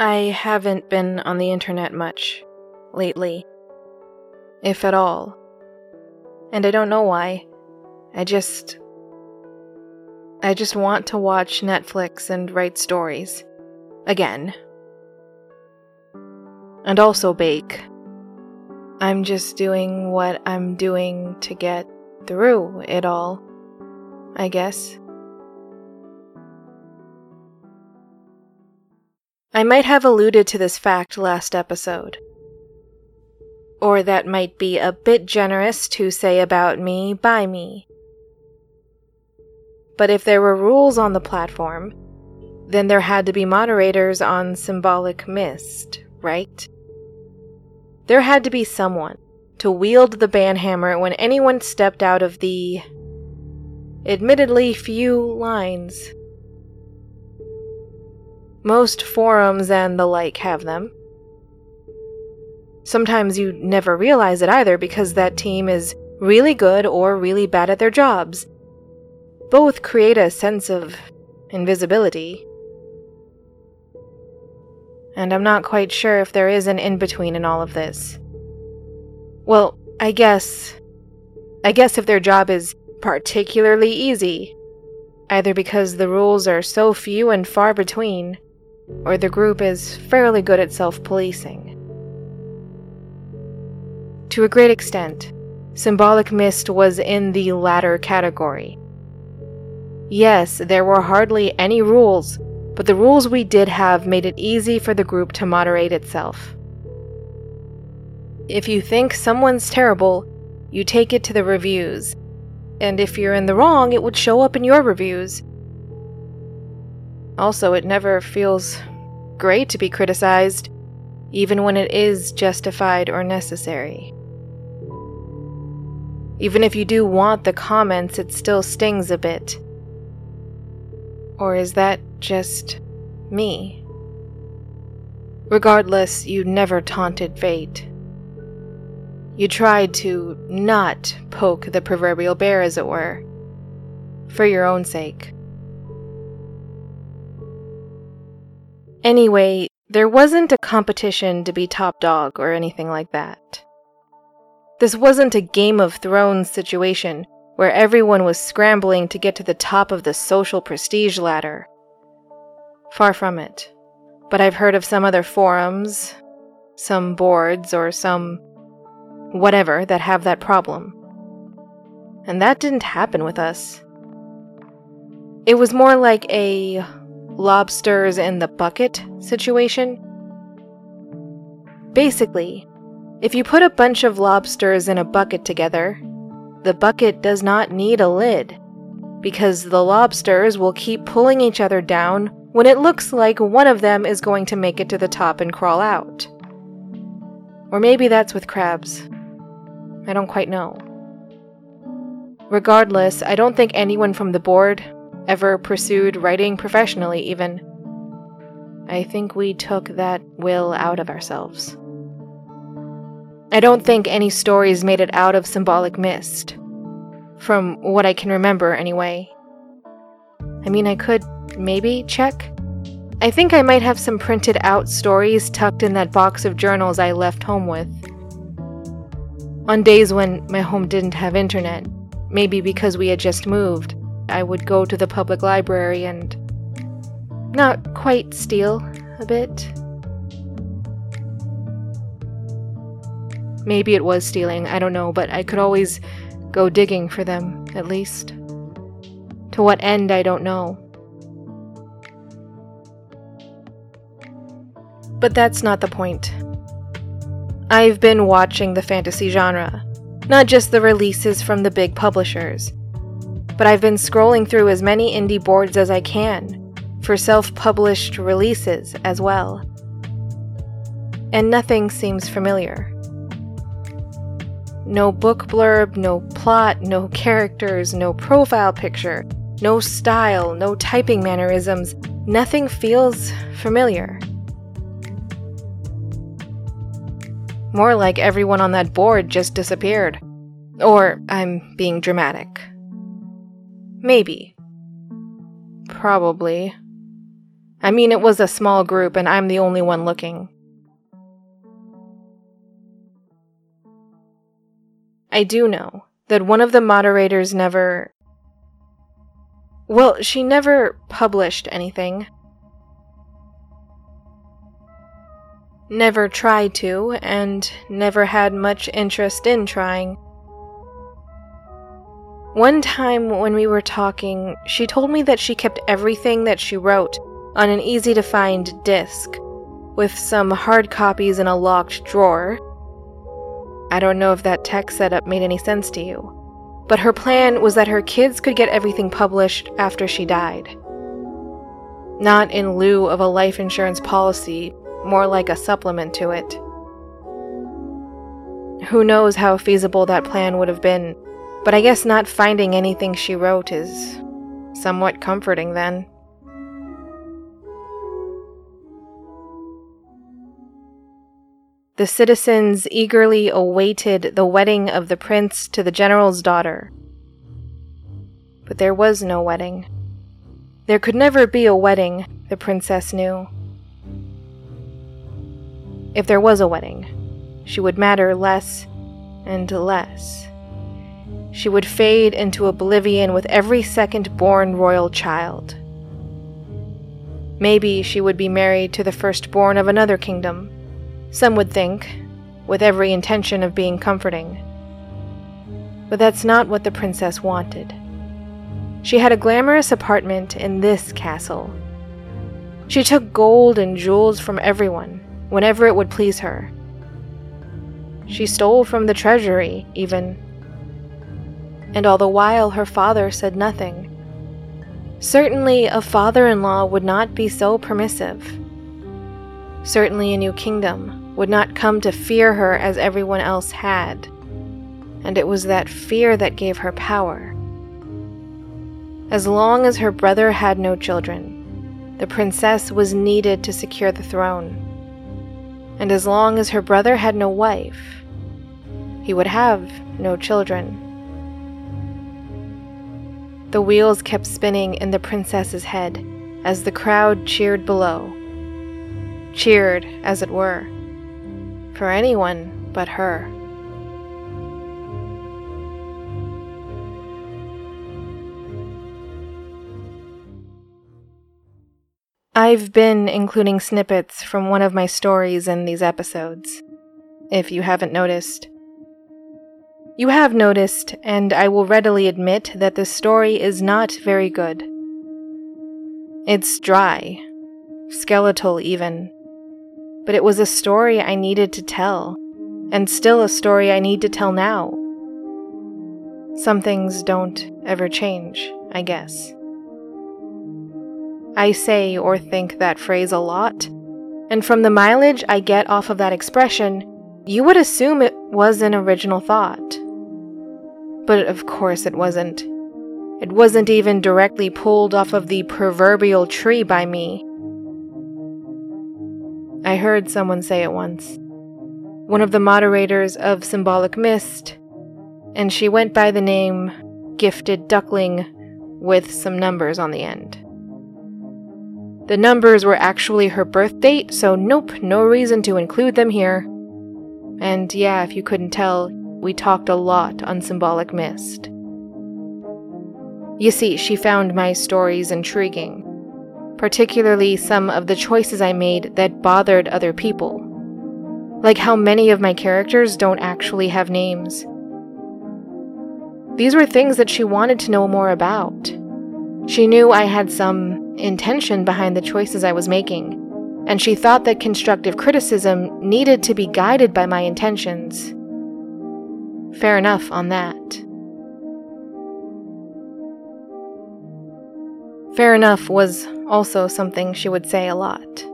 I haven't been on the internet much lately, if at all. And I don't know why. I just. I just want to watch Netflix and write stories. Again. And also bake. I'm just doing what I'm doing to get through it all, I guess. I might have alluded to this fact last episode. Or that might be a bit generous to say about me by me. But if there were rules on the platform, then there had to be moderators on Symbolic Mist, right? There had to be someone to wield the banhammer when anyone stepped out of the admittedly few lines most forums and the like have them. Sometimes you never realize it either because that team is really good or really bad at their jobs. Both create a sense of invisibility. And I'm not quite sure if there is an in between in all of this. Well, I guess. I guess if their job is particularly easy, either because the rules are so few and far between, or the group is fairly good at self policing. To a great extent, Symbolic Mist was in the latter category. Yes, there were hardly any rules, but the rules we did have made it easy for the group to moderate itself. If you think someone's terrible, you take it to the reviews, and if you're in the wrong, it would show up in your reviews, also, it never feels great to be criticized, even when it is justified or necessary. Even if you do want the comments, it still stings a bit. Or is that just me? Regardless, you never taunted fate. You tried to not poke the proverbial bear, as it were, for your own sake. Anyway, there wasn't a competition to be top dog or anything like that. This wasn't a Game of Thrones situation where everyone was scrambling to get to the top of the social prestige ladder. Far from it. But I've heard of some other forums, some boards, or some whatever that have that problem. And that didn't happen with us. It was more like a lobsters in the bucket situation. Basically, if you put a bunch of lobsters in a bucket together, the bucket does not need a lid, because the lobsters will keep pulling each other down when it looks like one of them is going to make it to the top and crawl out. Or maybe that's with crabs. I don't quite know. Regardless, I don't think anyone from the board ever pursued writing professionally, even. I think we took that will out of ourselves. I don't think any stories made it out of Symbolic Mist. From what I can remember, anyway. I mean, I could maybe check. I think I might have some printed out stories tucked in that box of journals I left home with. On days when my home didn't have internet, maybe because we had just moved, I would go to the public library and not quite steal a bit. Maybe it was stealing, I don't know, but I could always go digging for them, at least. To what end, I don't know. But that's not the point. I've been watching the fantasy genre, not just the releases from the big publishers but I've been scrolling through as many indie boards as I can for self published releases as well. And nothing seems familiar. No book blurb, no plot, no characters, no profile picture, no style, no typing mannerisms. Nothing feels familiar. More like everyone on that board just disappeared. Or I'm being dramatic. Maybe. Probably. I mean, it was a small group, and I'm the only one looking. I do know that one of the moderators never. Well, she never published anything. Never tried to, and never had much interest in trying. One time when we were talking, she told me that she kept everything that she wrote on an easy to find disk, with some hard copies in a locked drawer. I don't know if that tech setup made any sense to you, but her plan was that her kids could get everything published after she died. Not in lieu of a life insurance policy, more like a supplement to it. Who knows how feasible that plan would have been, but I guess not finding anything she wrote is somewhat comforting then. The citizens eagerly awaited the wedding of the prince to the general's daughter. But there was no wedding. There could never be a wedding, the princess knew. If there was a wedding, she would matter less and less. She would fade into oblivion with every second born royal child. Maybe she would be married to the firstborn of another kingdom some would think, with every intention of being comforting. But that's not what the princess wanted. She had a glamorous apartment in this castle. She took gold and jewels from everyone, whenever it would please her. She stole from the treasury, even. And all the while her father said nothing. Certainly, a father in law would not be so permissive. Certainly, a new kingdom would not come to fear her as everyone else had. And it was that fear that gave her power. As long as her brother had no children, the princess was needed to secure the throne. And as long as her brother had no wife, he would have no children. The wheels kept spinning in the princess's head as the crowd cheered below. Cheered, as it were for anyone but her. I've been including snippets from one of my stories in these episodes, if you haven't noticed. You have noticed, and I will readily admit that this story is not very good. It's dry, skeletal even but it was a story I needed to tell, and still a story I need to tell now. Some things don't ever change, I guess. I say or think that phrase a lot, and from the mileage I get off of that expression, you would assume it was an original thought. But of course it wasn't. It wasn't even directly pulled off of the proverbial tree by me. I heard someone say it once. One of the moderators of Symbolic Mist, and she went by the name Gifted Duckling with some numbers on the end. The numbers were actually her birth date, so nope, no reason to include them here. And yeah, if you couldn't tell, we talked a lot on Symbolic Mist. You see, she found my stories intriguing particularly some of the choices I made that bothered other people. Like how many of my characters don't actually have names. These were things that she wanted to know more about. She knew I had some intention behind the choices I was making, and she thought that constructive criticism needed to be guided by my intentions. Fair enough on that. Fair enough was also something she would say a lot.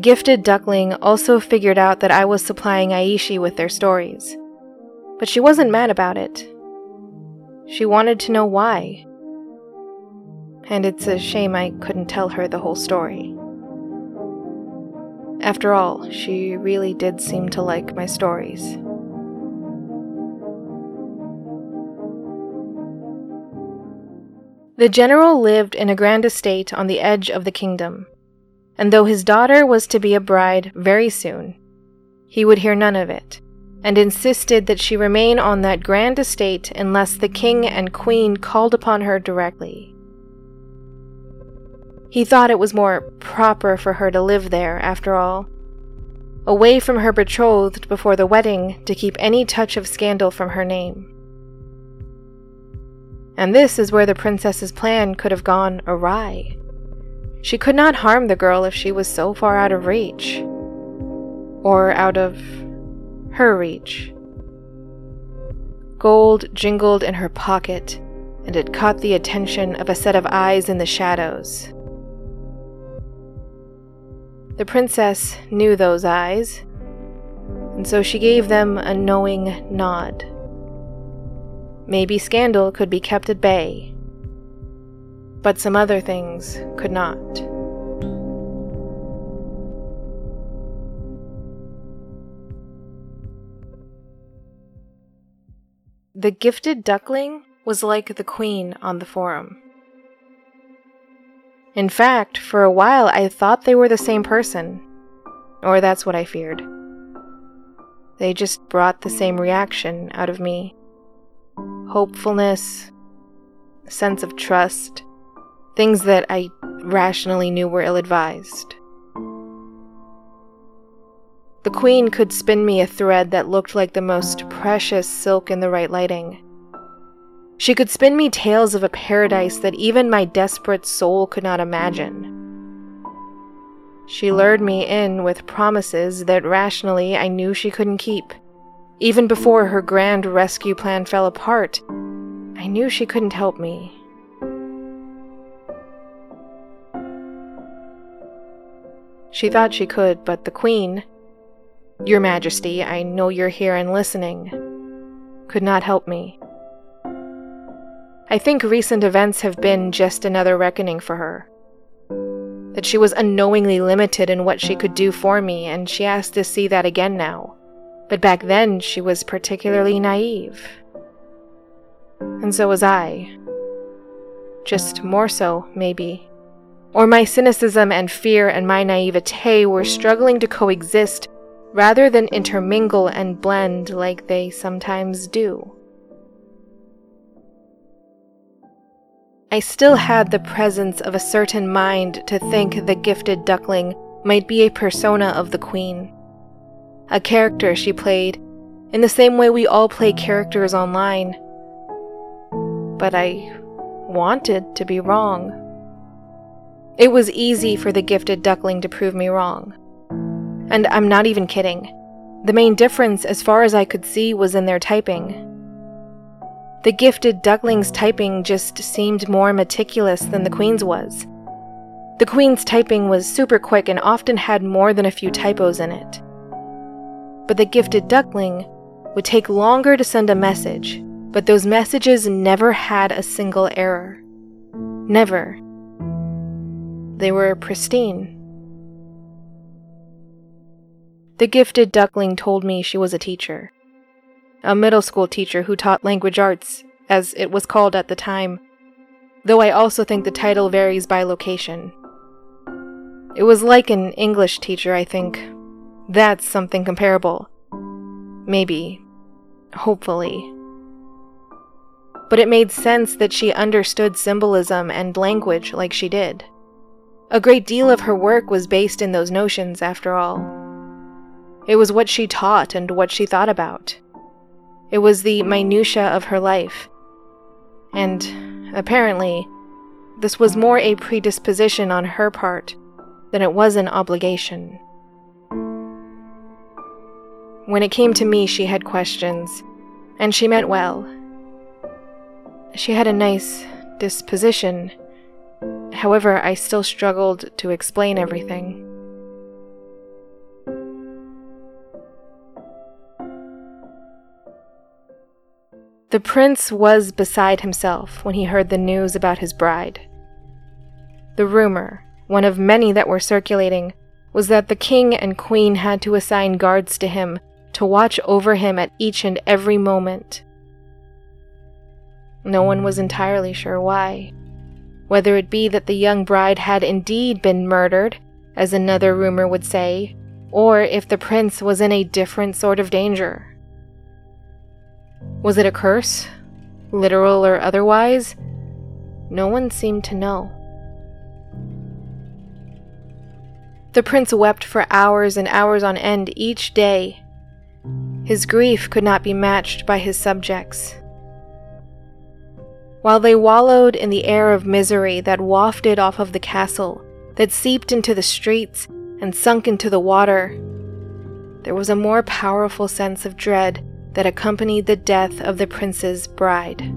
Gifted Duckling also figured out that I was supplying Aishi with their stories, but she wasn't mad about it. She wanted to know why. And it's a shame I couldn't tell her the whole story. After all, she really did seem to like my stories. The general lived in a grand estate on the edge of the kingdom, and though his daughter was to be a bride very soon, he would hear none of it, and insisted that she remain on that grand estate unless the king and queen called upon her directly. He thought it was more proper for her to live there, after all, away from her betrothed before the wedding to keep any touch of scandal from her name. And this is where the princess's plan could have gone awry. She could not harm the girl if she was so far out of reach. Or out of her reach. Gold jingled in her pocket, and it caught the attention of a set of eyes in the shadows. The princess knew those eyes, and so she gave them a knowing nod. Maybe scandal could be kept at bay, but some other things could not. The gifted duckling was like the queen on the forum. In fact, for a while I thought they were the same person. Or that's what I feared. They just brought the same reaction out of me hopefulness, sense of trust, things that I rationally knew were ill advised. The queen could spin me a thread that looked like the most precious silk in the right lighting. She could spin me tales of a paradise that even my desperate soul could not imagine. She lured me in with promises that rationally I knew she couldn't keep. Even before her grand rescue plan fell apart, I knew she couldn't help me. She thought she could, but the Queen, Your Majesty, I know you're here and listening, could not help me. I think recent events have been just another reckoning for her. That she was unknowingly limited in what she could do for me, and she has to see that again now. But back then, she was particularly naive. And so was I. Just more so, maybe. Or my cynicism and fear and my naivete were struggling to coexist rather than intermingle and blend like they sometimes do. I still had the presence of a certain mind to think the gifted duckling might be a persona of the queen. A character she played, in the same way we all play characters online. But I wanted to be wrong. It was easy for the gifted duckling to prove me wrong. And I'm not even kidding. The main difference, as far as I could see, was in their typing. The gifted duckling's typing just seemed more meticulous than the queen's was. The queen's typing was super quick and often had more than a few typos in it. But the gifted duckling would take longer to send a message, but those messages never had a single error. Never. They were pristine. The gifted duckling told me she was a teacher a middle school teacher who taught language arts, as it was called at the time, though I also think the title varies by location. It was like an English teacher, I think. That's something comparable. Maybe. Hopefully. But it made sense that she understood symbolism and language like she did. A great deal of her work was based in those notions, after all. It was what she taught and what she thought about. It was the minutiae of her life. And, apparently, this was more a predisposition on her part than it was an obligation. When it came to me, she had questions, and she meant well. She had a nice disposition. However, I still struggled to explain everything. The prince was beside himself when he heard the news about his bride. The rumor, one of many that were circulating, was that the king and queen had to assign guards to him to watch over him at each and every moment. No one was entirely sure why. whether it be that the young bride had indeed been murdered, as another rumor would say, or if the prince was in a different sort of danger. Was it a curse, literal or otherwise? No one seemed to know. The prince wept for hours and hours on end each day. His grief could not be matched by his subjects. While they wallowed in the air of misery that wafted off of the castle, that seeped into the streets and sunk into the water, there was a more powerful sense of dread that accompanied the death of the prince's bride.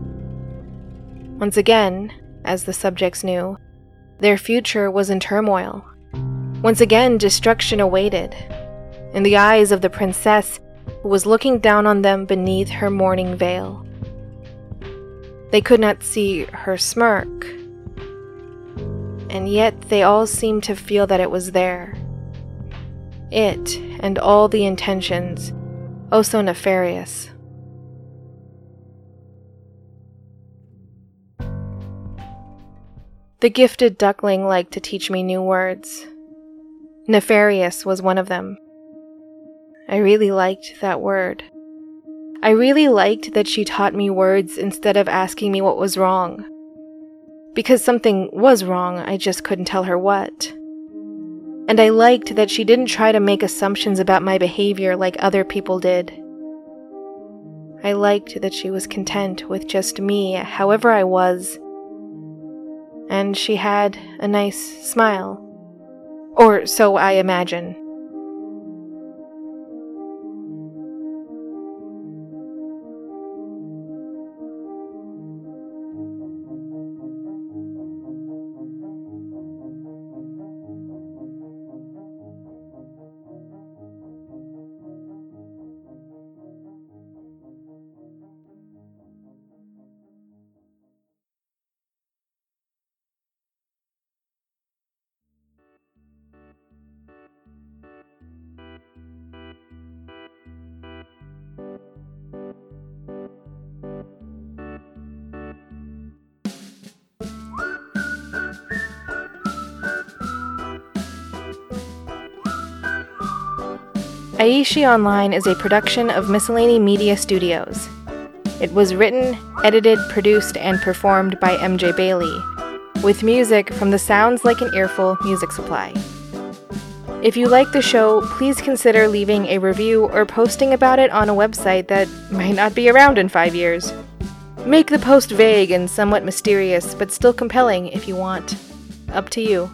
Once again, as the subjects knew, their future was in turmoil. Once again, destruction awaited. In the eyes of the princess, who was looking down on them beneath her mourning veil. They could not see her smirk, and yet they all seemed to feel that it was there. It and all the intentions, oh so nefarious. The gifted duckling liked to teach me new words. Nefarious was one of them. I really liked that word. I really liked that she taught me words instead of asking me what was wrong. Because something was wrong, I just couldn't tell her what. And I liked that she didn't try to make assumptions about my behavior like other people did. I liked that she was content with just me, however I was. And she had a nice smile. Or so I imagine. Aishi Online is a production of Miscellany Media Studios. It was written, edited, produced, and performed by MJ Bailey, with music from the Sounds Like an Earful music supply. If you like the show, please consider leaving a review or posting about it on a website that might not be around in five years. Make the post vague and somewhat mysterious, but still compelling if you want. Up to you.